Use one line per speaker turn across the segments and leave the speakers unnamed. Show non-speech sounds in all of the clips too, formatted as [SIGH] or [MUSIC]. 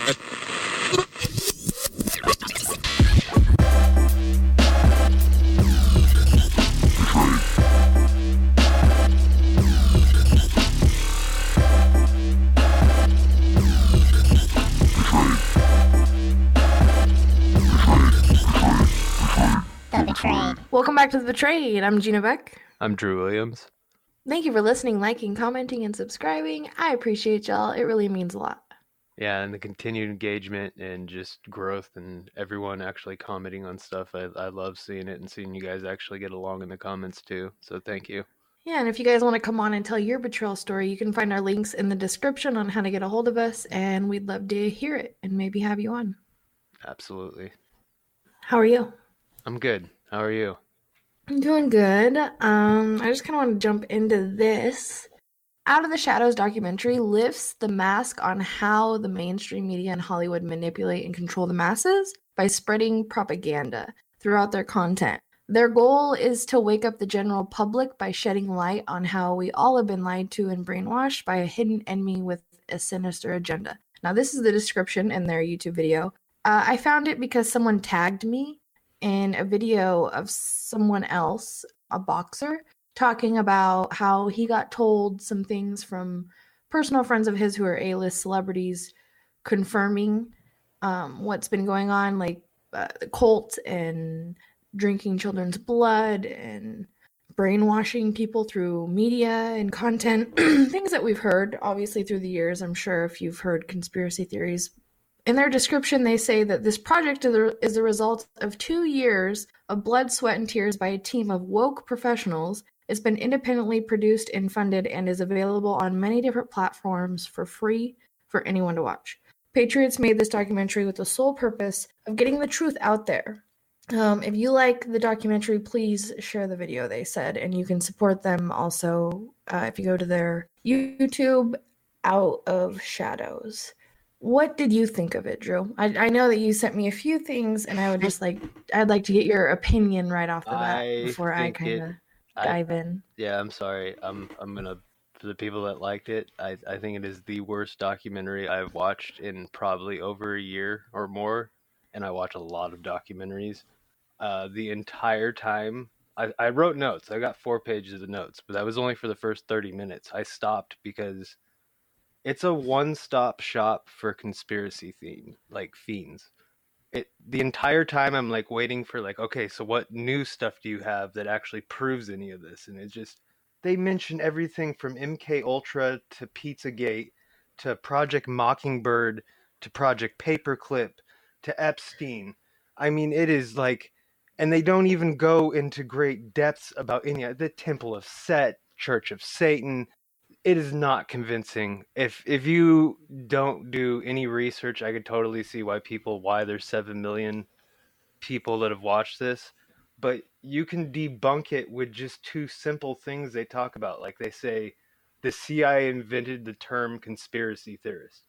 The Betrayed.
Welcome back to The Betrayed. I'm Gina Beck.
I'm Drew Williams.
Thank you for listening, liking, commenting, and subscribing. I appreciate y'all. It really means a lot.
Yeah, and the continued engagement and just growth and everyone actually commenting on stuff. I, I love seeing it and seeing you guys actually get along in the comments too. So thank you.
Yeah, and if you guys want to come on and tell your betrayal story, you can find our links in the description on how to get a hold of us, and we'd love to hear it and maybe have you on.
Absolutely.
How are you?
I'm good. How are you?
I'm doing good. Um, I just kind of want to jump into this. Out of the Shadows documentary lifts the mask on how the mainstream media and Hollywood manipulate and control the masses by spreading propaganda throughout their content. Their goal is to wake up the general public by shedding light on how we all have been lied to and brainwashed by a hidden enemy with a sinister agenda. Now, this is the description in their YouTube video. Uh, I found it because someone tagged me in a video of someone else, a boxer, talking about how he got told some things from personal friends of his who are A-list celebrities, confirming um, what's been going on, like uh, the cult and drinking children's blood and brainwashing people through media and content, [CLEARS THROAT] things that we've heard obviously through the years. I'm sure if you've heard conspiracy theories in their description, they say that this project is the result of two years of blood, sweat, and tears by a team of woke professionals. It's been independently produced and funded and is available on many different platforms for free for anyone to watch. Patriots made this documentary with the sole purpose of getting the truth out there. Um, if you like the documentary, please share the video, they said, and you can support them also uh, if you go to their YouTube, Out of Shadows. What did you think of it, Drew? I, I know that you sent me a few things, and I would just like I'd like to get your opinion right off the bat
I
before I kind
it-
of
I-
dive in.
Yeah, I'm sorry. I'm I'm gonna for the people that liked it. I I think it is the worst documentary I've watched in probably over a year or more, and I watch a lot of documentaries. Uh, the entire time, I I wrote notes. I got four pages of notes, but that was only for the first thirty minutes. I stopped because it's a one-stop shop for conspiracy theme like fiends. It the entire time I'm like waiting for like okay, so what new stuff do you have that actually proves any of this? And it just they mention everything from MK Ultra to Pizzagate to Project Mockingbird to Project Paperclip to Epstein. I mean, it is like, and they don't even go into great depths about any the Temple of Set, Church of Satan. It is not convincing. If if you don't do any research, I could totally see why people why there's seven million people that have watched this but you can debunk it with just two simple things they talk about. Like they say, the CIA invented the term conspiracy theorist.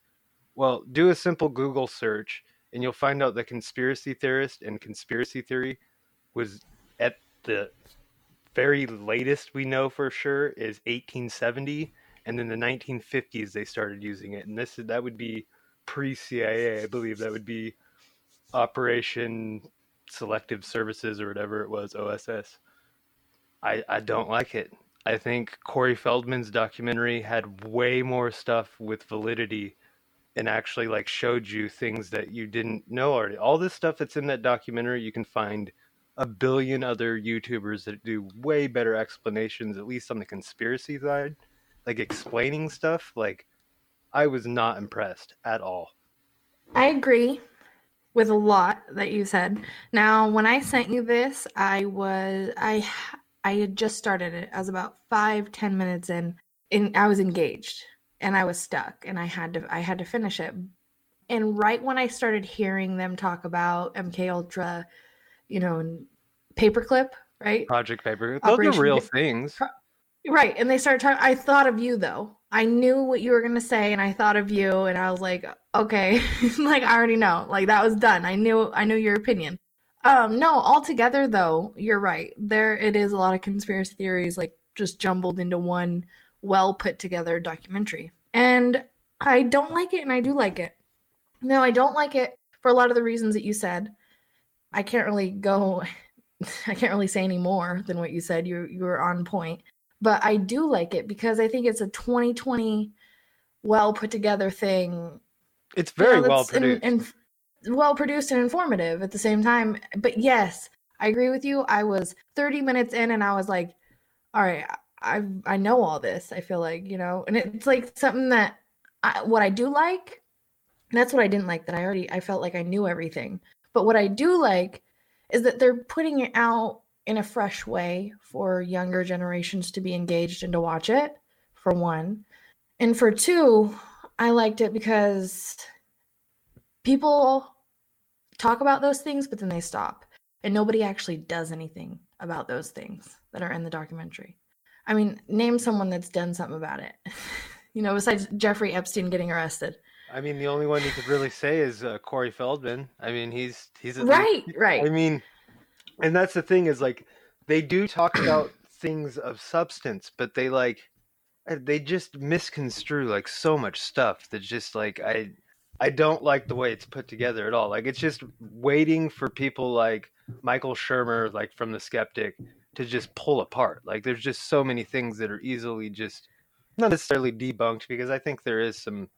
Well, do a simple Google search and you'll find out that conspiracy theorist and conspiracy theory was at the very latest we know for sure is 1870 and in the 1950s they started using it and this that would be pre-CIA I believe that would be operation selective services or whatever it was OSS I I don't like it. I think Corey Feldman's documentary had way more stuff with validity and actually like showed you things that you didn't know already. All this stuff that's in that documentary, you can find a billion other YouTubers that do way better explanations, at least on the conspiracy side, like explaining stuff. Like, I was not impressed at all.
I agree with a lot that you said. Now, when I sent you this, I was I I had just started it. I was about five ten minutes in, and I was engaged, and I was stuck, and I had to I had to finish it. And right when I started hearing them talk about MK Ultra, you know, and paperclip, right?
Project Paper, those
Operation
are real things.
Right. And they started talking. I thought of you though. I knew what you were going to say and I thought of you and I was like, okay, [LAUGHS] like I already know. Like that was done. I knew I knew your opinion. Um no, altogether though, you're right. There it is a lot of conspiracy theories like just jumbled into one well put together documentary. And I don't like it and I do like it. No, I don't like it for a lot of the reasons that you said. I can't really go [LAUGHS] I can't really say any more than what you said. You you were on point. But I do like it because I think it's a 2020 well put together thing.
It's
you know,
very well produced.
and well produced and informative at the same time. But yes, I agree with you. I was 30 minutes in and I was like, all right, I I know all this. I feel like, you know, and it's like something that I, what I do like, that's what I didn't like that I already I felt like I knew everything. But what I do like is that they're putting it out in a fresh way for younger generations to be engaged and to watch it for one. And for two, I liked it because people talk about those things but then they stop and nobody actually does anything about those things that are in the documentary. I mean, name someone that's done something about it. [LAUGHS] you know, besides Jeffrey Epstein getting arrested.
I mean, the only one you could really say is uh, Corey Feldman. I mean, he's he's
Right,
least-
right.
I mean, and that's the thing is like they do talk about [CLEARS THROAT] things of substance, but they like uh, they just misconstrue like so much stuff that just like I I don't like the way it's put together at all. Like it's just waiting for people like Michael Shermer, like from The Skeptic, to just pull apart. Like there's just so many things that are easily just not necessarily debunked because I think there is some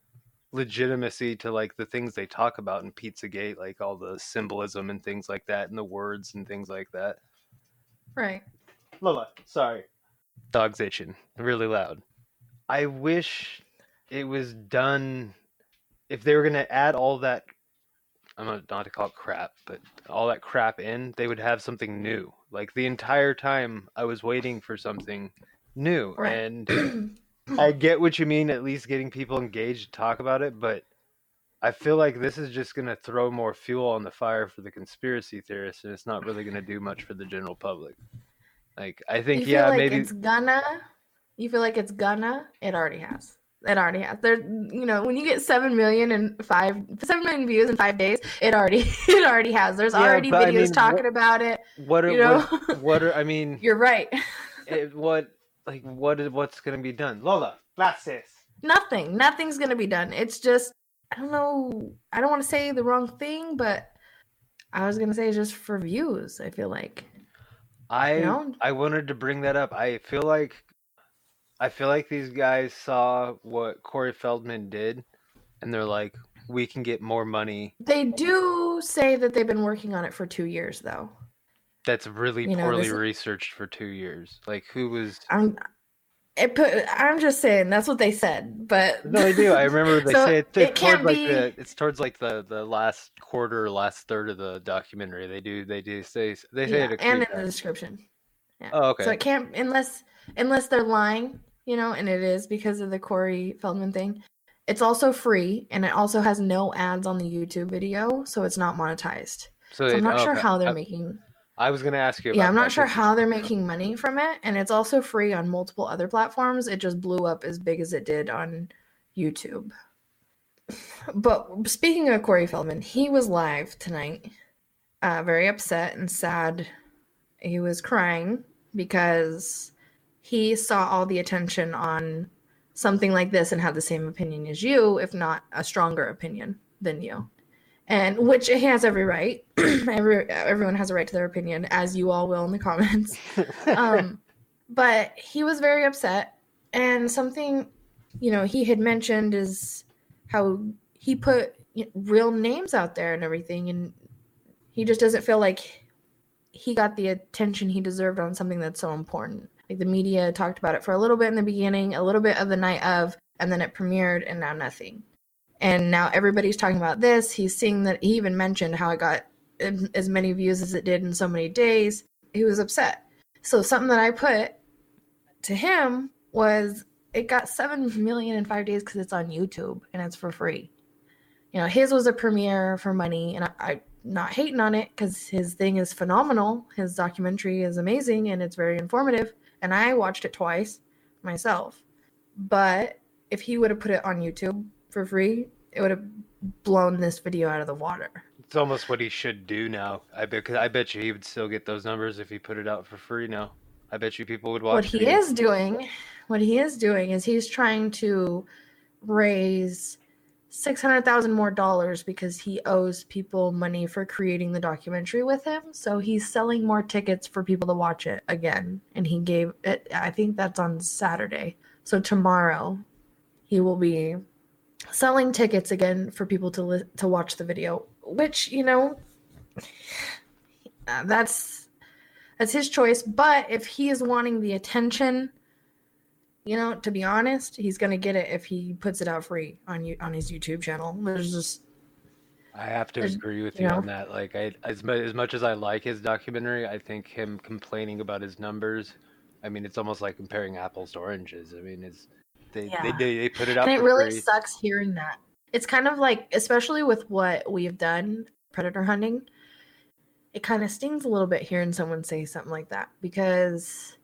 legitimacy to like the things they talk about in Pizzagate, like all the symbolism and things like that, and the words and things like that.
Right.
Lola, sorry. Dog's itching really loud. I wish it was done. If they were going to add all that, I'm not, not to call it crap, but all that crap in, they would have something new. Like the entire time I was waiting for something new.
Right.
And [CLEARS THROAT] I get what you mean, at least getting people engaged to talk about it, but I feel like this is just going to throw more fuel on the fire for the conspiracy theorists, and it's not really going to do much for the general public. Like, I think,
you feel
yeah,
like
maybe.
it's gonna you feel like it's gonna? It already has. It already has. There you know when you get seven million and five, seven million views in 5 days it already [LAUGHS] it already has. There's
Yeah,
already
but I
videos
mean,
talking
what-
about it
What are,
you know?
what, what are, I mean, [LAUGHS]
you're right.
it, what, like, what is, what's going to be done? Lola, glasses.
nothing nothing's gonna be done it's just i don't know i don't want to say the wrong thing but i was gonna say just for views i feel like
I
You know?
I wanted to bring that up. I feel like I feel like these guys saw what Corey Feldman did, and they're like, we can get more money.
they do say that they've been working on it for two years though
That's really
You know,
poorly
this-
researched for two years. Like, who was?
i'm it put i'm just saying that's what they said but
No, they do. I remember they
So
say it,
it
it's towards like
be-
the it's towards like the the last quarter, last third of the documentary. They do they do say they say
yeah,
it.
and in the description. Yeah.
Oh, okay.
So it can't unless unless they're lying, you know, and it is because of the Corey Feldman thing. It's also free and it also has no ads on the YouTube video, so it's not monetized.
so,
So I'm not
oh,
sure how they're
I,
making.
I was gonna ask you.
Yeah, I'm not sure how they're making money from it, and it's also free on multiple other platforms. It just blew up as big as it did on YouTube. [LAUGHS] But speaking of Corey Feldman, he was live tonight, uh, very upset and sad. He was crying because he saw all the attention on something like this and had the same opinion as you, if not a stronger opinion than you. And which he has every right. [CLEARS THROAT] every, everyone has a right to their opinion, as you all will in the comments. [LAUGHS] Um, but he was very upset. And something you know he had mentioned is how he put real names out there and everything and he just doesn't feel like he got the attention he deserved on something that's so important. Like the media talked about it for a little bit in the beginning a little bit of the night of and then it premiered and now nothing and now everybody's talking about this he's seeing that he even mentioned how it got as many views as it did in so many days he was upset so something that I put to him was it got seven million in five days because it's on YouTube and it's for free. You know, his was a premiere for money, and I, I'm not hating on it because his thing is phenomenal. His documentary is amazing and it's very informative, and I watched it twice myself. But if he would have put it on YouTube for free, it would have blown this video out of the water.
It's almost what he should do now. I bet. I bet you he would still get those numbers if he put it out for free now. I bet you people would watch.
what he is doing what he is doing is he's trying to raise six hundred thousand more dollars because he owes people money for creating the documentary with him. So he's selling more tickets for people to watch it again. And he gave it. I think that's on Saturday. So tomorrow, he will be selling tickets again for people to li- to watch the video. Which you know, uh, that's that's his choice. But if he is wanting the attention you know, to be honest, he's gonna get it if he puts it out free on you on his YouTube channel. There's just
I have to agree with
you
you
know?
on that. Like, I as, as much as I like his documentary, I think him complaining about his numbers. I mean, it's almost like comparing apples to oranges. I mean, it's they
Yeah.
they, they, they put it out
and it really
free.
sucks hearing that. It's kind of like, especially with what we've done, predator hunting. It kind of stings a little bit hearing someone say something like that because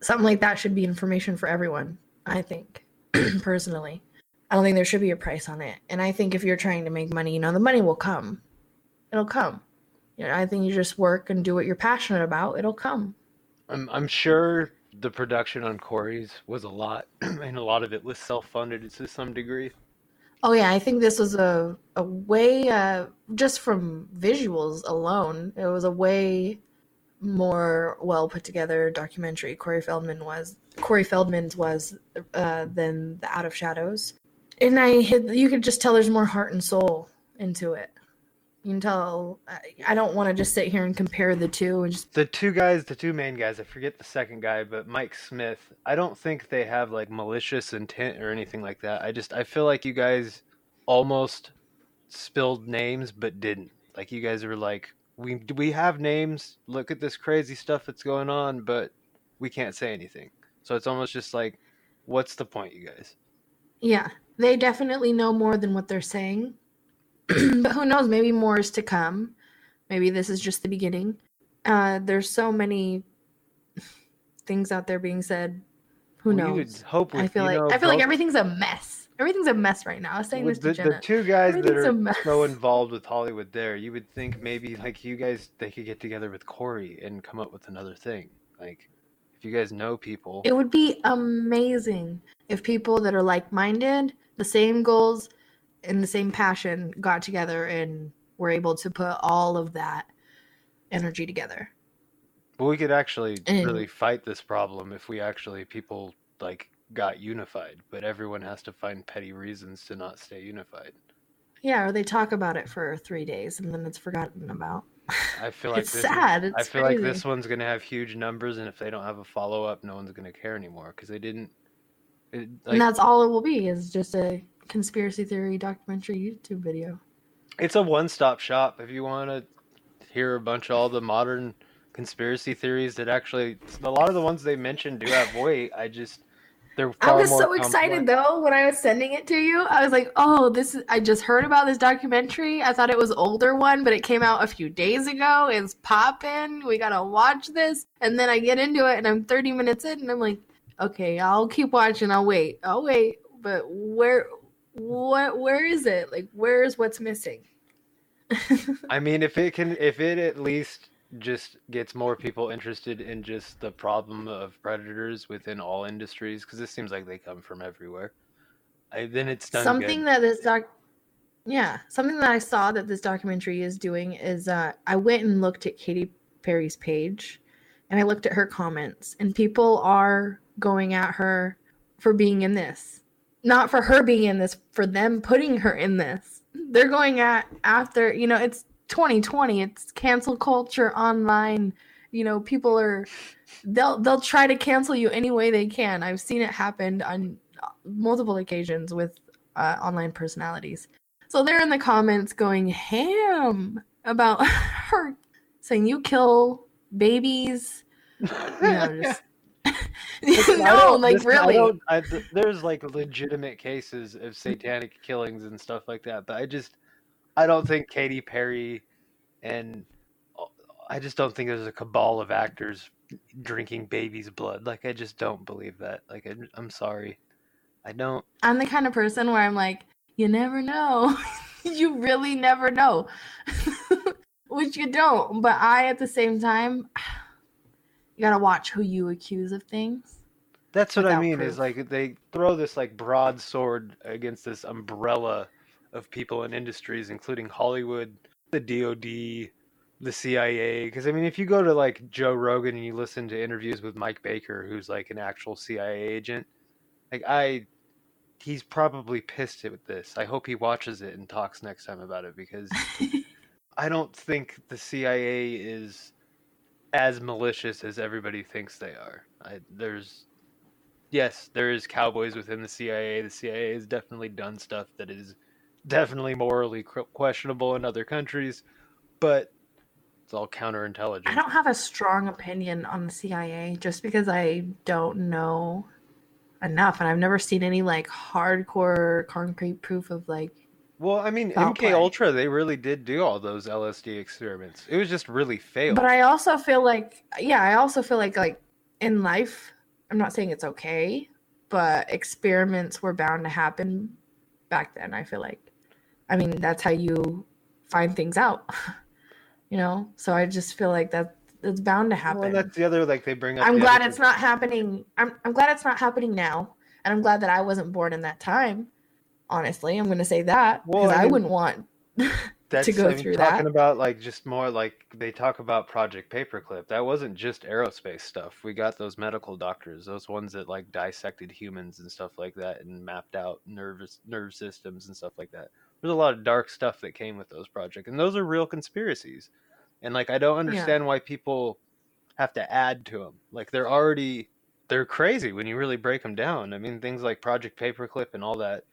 something like that should be information for everyone. I think, [CLEARS THROAT] personally, I don't think there should be a price on it. And I think if you're trying to make money, you know, the money will come. It'll come. You know, I think you just work and do what you're passionate about. It'll come.
I'm I'm sure the production on Corey's was a lot, [CLEARS THROAT] and a lot of it was self-funded to some degree.
Oh yeah, I think this was a a way uh just from visuals alone, it was a way more well put together documentary Corey Feldman was Corey Feldman's was uh than the Out of Shadows. And I had, you could just tell there's more heart and soul into it. You can tell I, don't want to just sit here and compare the two and just
The two guys, the two main guys, I forget the second guy, but Mike Smith. I don't think they have like malicious intent or anything like that. I just I feel like you guys almost spilled names but didn't. Like you guys were like, we we have names. Look at this crazy stuff that's going on, but we can't say anything. So it's almost just like, what's the point, you guys?
Yeah, they definitely know more than what they're saying. But who knows? Maybe more is to come. Maybe this is just the beginning. Uh, there's so many things out there being said. Who
Well,
knows?
hope
I feel like
know,
I feel like everything's a mess. Everything's a mess right now. I was saying this
with
to
the, the two guys that are so involved with Hollywood there, you would think maybe like you guys they could get together with Corey and come up with another thing. Like if you guys know people,
It would be amazing if people that are like-minded, the same goals and the same passion got together and were able to put all of that energy together.
but we could actually
And-
really fight this problem if we actually people like got unified. But everyone has to find petty reasons to not stay unified.
Yeah, or they talk about it for three days and then it's forgotten about.
I feel [LAUGHS] like
it's
this is-
sad. It's
I feel like this one's gonna have huge numbers, and if they don't have a follow up, no one's gonna care anymore because they didn't. It, like,
and that's all it will be is just a conspiracy theory documentary YouTube video.
it's a one stop shop if you want to hear a bunch of all the modern conspiracy theories that actually a lot of the ones they mentioned do have weight. I just they're
I was so excited
complex.
though when I was sending it to you. I was like, "Oh, this is I just heard about this documentary. I thought it was older one, but it came out a few days ago. It's popping. We got to watch this." And then I get into it and I'm 30 minutes in and I'm like, "Okay, I'll keep watching. I'll wait. I'll wait." But where what where is it? Like where is what's missing? [LAUGHS]
I mean, if it can, if it at least just gets more people interested in just the problem of predators within all industries, because it seems like they come from everywhere. I, then it's done
something
good.
that this doc yeah something that i saw that this documentary is doing is uh i went and looked at katy perry's page and i looked at her comments and people are going at her for being in this not for her being in this for them putting her in this they're going at after you know it's 2020 it's cancel culture online you know people are they'll they'll try to cancel you any way they can i've seen it happen on multiple occasions with uh, online personalities. So they're in the comments going ham about [LAUGHS] her saying you kill babies. You know, just [LAUGHS] [LAUGHS] no, like
I
really.
I- th- there's like legitimate cases of satanic killings and stuff like that, but I just, I don't think Katy Perry, and uh, I just don't think there's a cabal of actors drinking babies' blood. Like I just don't believe that. Like I, I'm sorry, I don't.
I'm the kind of person where I'm like, you never know. [LAUGHS] you really never know. [LAUGHS] Which you don't. But I, at the same time, you gotta watch who you accuse of things.
That's what I mean. Is like they throw this like broadsword against this umbrella of people and industries, including Hollywood, the DoD, the CIA. Because I mean, if you go to like Joe Rogan and you listen to interviews with Mike Baker, who's like an actual CIA agent, like I, he's probably pissed at this. I hope he watches it and talks next time about it because [LAUGHS] I don't think the CIA is as malicious as everybody thinks they are. I, there's yes, there is cowboys within the CIA. The CIA has definitely done stuff that is definitely morally questionable in other countries, but it's all counterintelligence.
I don't have a strong opinion on the CIA just because I don't know enough and I've never seen any like hardcore concrete proof of like
well, I mean, MK
play.
Ultra, they really did do all those LSD experiments. It was just really failed.
But I also feel like, yeah, I also feel like, like in life, I'm not saying it's okay, but experiments were bound to happen back then. I feel like, I mean, that's how you find things out, [LAUGHS] you know. So I just feel like that it's bound to happen.
well, that's the other like they bring up.
I'm glad it's not happening. I'm I'm glad it's not happening now, and I'm glad that I wasn't born in that time. Honestly, I'm going to say that
Well,
because
I
I, wouldn't want. [LAUGHS]
That's, to
go
I mean,
through
talking
that.
about like just more like they talk about Project Paperclip. That wasn't just aerospace stuff. We got those medical doctors, those ones that like dissected humans and stuff like that, and mapped out nervous nerve systems and stuff like that. There's a lot of dark stuff that came with those projects, and those are real conspiracies. And like I don't understand why people have to add to them. Like they're already they're crazy when you really break them down. I mean, things like Project Paperclip and all that.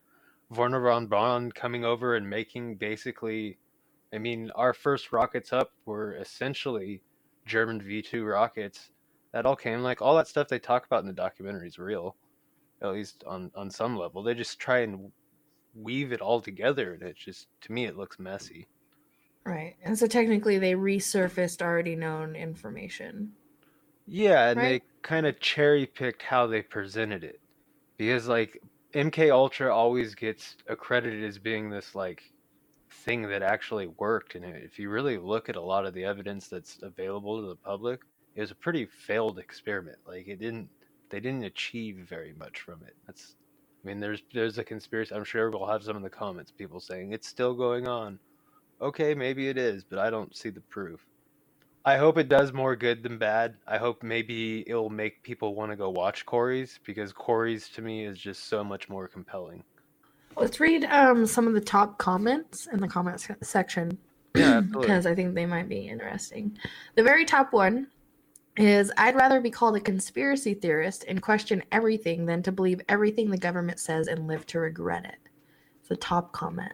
Wernher von Braun coming over and making basically, I mean, our first rockets up were essentially German V two rockets. That all came like all that stuff they talk about in the documentary is real, at least on on some level. They just try and weave it all together, and it's just to me it looks messy.
Right, and so technically they resurfaced already known information.
Yeah, and
Right.
they kind of cherry picked how they presented it. Because like MK Ultra always gets accredited as being this like thing that actually worked and if you really look at a lot of the evidence that's available to the public, it was a pretty failed experiment. Like it didn't they didn't achieve very much from it. That's I mean there's there's a conspiracy I'm sure we'll have some in the comments people saying it's still going on. Okay, maybe it is, but I don't see the proof. I hope it does more good than bad. I hope maybe it'll make people want to go watch Corey's because Corey's to me is just so much more compelling.
Let's read um some of the top comments in the comment se- section [CLEARS THROAT]
Yeah,
because I think they might be interesting. The very top one is I'd rather be called a conspiracy theorist and question everything than to believe everything the government says and live to regret it. It's a top comment.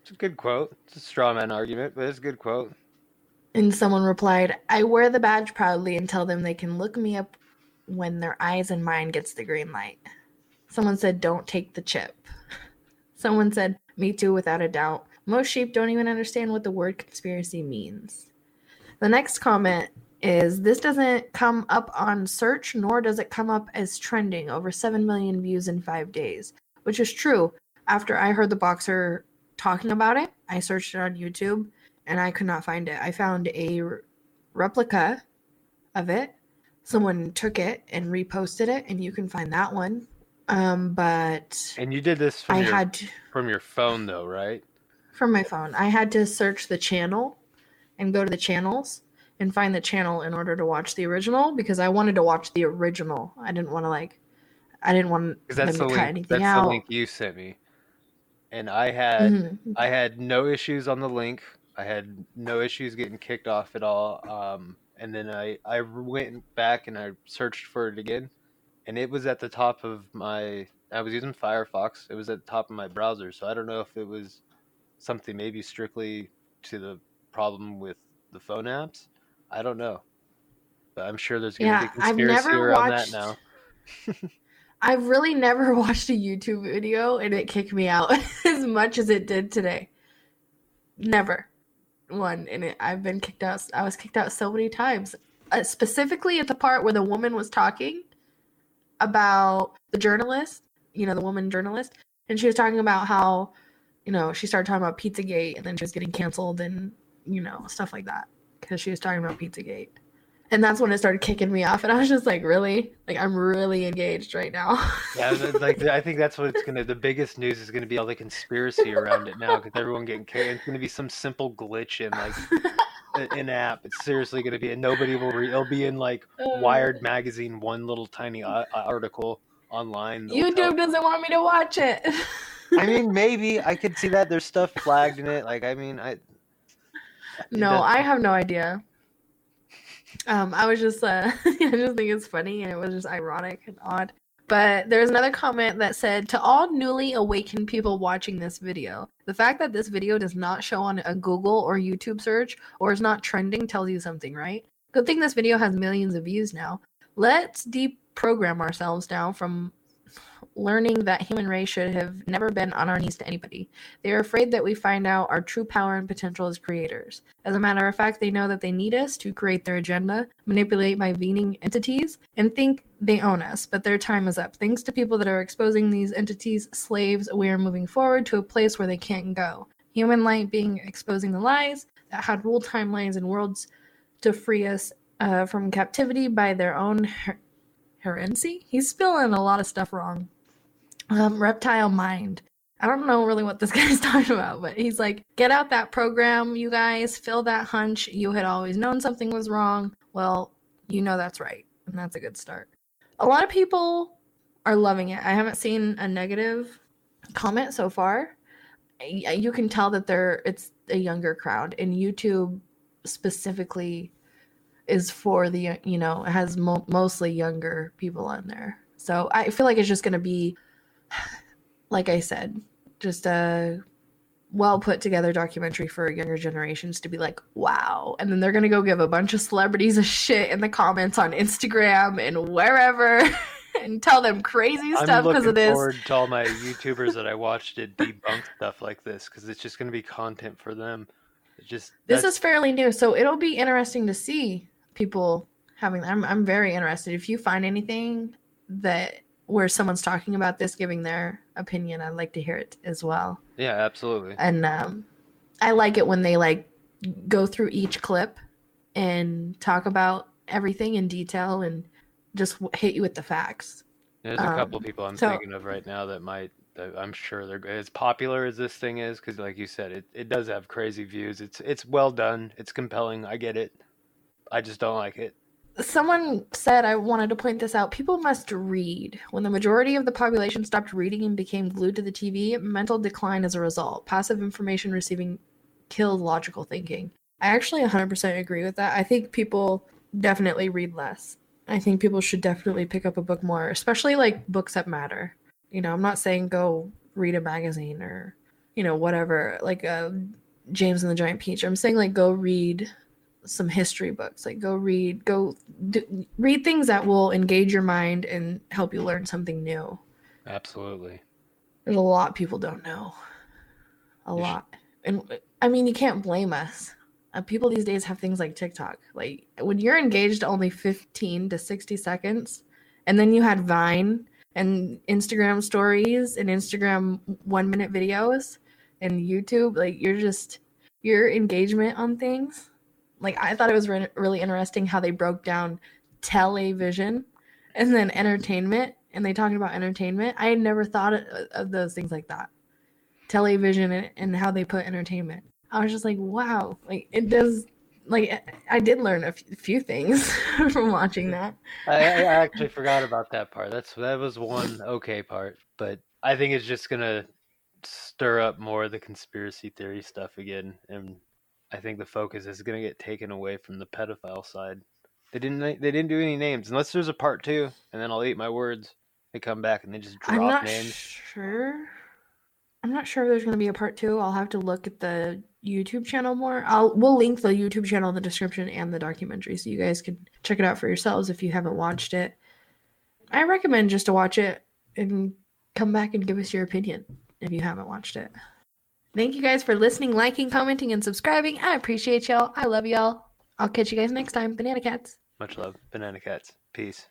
It's a good quote. It's a straw man argument, but it's a good quote.
And someone replied, I wear the badge proudly and tell them they can look me up when their eyes and mine gets the green light. Someone said, Don't take the chip. [LAUGHS] Someone said, Me too, without a doubt. Most sheep don't even understand what the word conspiracy means. The next comment is This doesn't come up on search, nor does it come up as trending. Over 7 million views in five days, which is true. After I heard the boxer talking about it, I searched it on YouTube and I could not find it. I found a r- replica of it. Someone took it and reposted it, and you can find that one. Um, but
And you did this from
I
your
had to,
from your phone though, right?
from my phone. I had to search the channel and go to the channels and find the channel in order to watch the original because I wanted to watch the original. I didn't want to like, I didn't want them
that's
to
the
cut
link.
anything
That's
out.
the link you sent me. And I had
Mhm.
I had no issues on the link. I had no issues getting kicked off at all. Um, and then I, I went back and I searched for it again, and it was at the top of my. I was using Firefox. It was at the top of my browser, so I don't know if it was something maybe strictly to the problem with the phone apps. I don't know, but I'm sure there's going to
Yeah,
be conspiracy around
watched-
that now. [LAUGHS]
I've really never [LAUGHS] watched a YouTube video and it kicked me out [LAUGHS] as much as it did today. Never. One. And it, I've been kicked out. I was kicked out so many times. Uh, specifically at the part where the woman was talking about the journalist, you know, the woman journalist. And she was talking about how, you know, she started talking about Pizzagate and then she was getting canceled and, you know, stuff like that. Because she was talking about Pizzagate. And that's when it started kicking me off. And I was just like, really? Like, I'm really engaged right now. [LAUGHS]
Yeah, like I think that's what it's gonna. The biggest news is gonna be all the conspiracy around it now because everyone getting carried. It's gonna be some simple glitch in like an [LAUGHS] app. It's seriously gonna be, and nobody will. Re- it'll be in like oh. Wired magazine, one little tiny uh, a- article online. that'll tell-
YouTube doesn't want me to watch it.
I mean, [LAUGHS] maybe I could see that. There's stuff flagged in it. Like, I mean, I.
no, I have no idea. Um, I was just, uh, [LAUGHS] I just think it's funny and it was just ironic and odd. But there's another comment that said, to all newly awakened people watching this video, the fact that this video does not show on a Google or YouTube search or is not trending tells you something, right? Good thing this video has millions of views now. Let's deprogram ourselves now from learning that human race should have never been on our knees to anybody. They are afraid that we find out our true power and potential as creators. As a matter of fact, they know that they need us to create their agenda, manipulate by vening entities, and think they own us, but their time is up. Thanks to people that are exposing these entities slaves, we are moving forward to a place where they can't go. Human light being exposing the lies that had ruled timelines and worlds to free us uh, from captivity by their own her- herency. He's spelling a lot of stuff wrong. Um, reptile mind. I don't know really what this [LAUGHS] guy's talking about, but he's like, get out that program, you guys, fill that hunch. You had always known something was wrong. Well, you know that's right. And that's a good start. A lot of people are loving it. I haven't seen a negative comment so far. You can tell that they're it's a younger crowd, and YouTube specifically is for the you know has mo- mostly younger people on there. So I feel like it's just gonna be, like I said, just a well put together documentary for younger generations to be like, wow. And then they're gonna go give a bunch of celebrities a shit in the comments on Instagram and wherever [LAUGHS] and tell them crazy
I'm
stuff because of this.
forward to all my YouTubers that I watched to debunk stuff like this because it's just going to be content for them. It just
This
that's-
is fairly new, so it'll be interesting to see people having I'm I'm very interested. If you find anything that where someone's talking about this giving their opinion, I'd like to hear it as well.
yeah, absolutely.
and um, I like it when they like go through each clip and talk about everything in detail and just hit you with the facts.
There's a couple
um,
people I'm
so-
thinking of right now that might. that I'm sure they're as popular as this thing is because, like you said, it, it does have crazy views. It's it's well done. It's compelling. I get it. I just don't like it.
Someone said I wanted to point this out. People must read. When the majority of the population stopped reading and became glued to the TV, mental decline as a result. Passive information receiving killed logical thinking. I actually 100% agree with that. I think people definitely read less. I think people should definitely pick up a book more, especially like books that matter. You know, I'm not saying go read a magazine or, you know, whatever, like uh, James and the Giant Peach. I'm saying like go read some history books. Like go read, go do, read things that will engage your mind and help you learn something new.
Absolutely.
There's a lot people don't know. A
You should-
lot. And I mean, you can't blame us. Uh, people these days have things like TikTok. Like when you're engaged only 15 to 60 seconds, and then you had Vine and Instagram stories and Instagram one minute videos and YouTube, like you're just your engagement on things. Like I thought it was re- really interesting how they broke down television and then entertainment and they talked about entertainment. I had never thought of, of those things like that. Television and, and how they put entertainment. I was just like, wow, like it does. Like I- did learn a f- few things [LAUGHS] from watching that.
I, I actually forgot about that part. That's that was one okay part, but I think it's just gonna stir up more of the conspiracy theory stuff again, and I think the focus is gonna get taken away from the pedophile side. They didn't they didn't do any names unless there's a part two, and then I'll eat my words. They come back and they just drop
I'm not
names.
sure. I'm not sure if there's going to be a part two. I'll have to look at the YouTube channel more. I'll we'll link the YouTube channel in the description and the documentary so you guys can check it out for yourselves if you haven't watched it. I recommend just to watch it and come back and give us your opinion if you haven't watched it. Thank you guys for listening, liking, commenting, and subscribing. I appreciate y'all. I love y'all. I'll catch you guys next time. Banana Cats.
Much love, banana cats. Peace.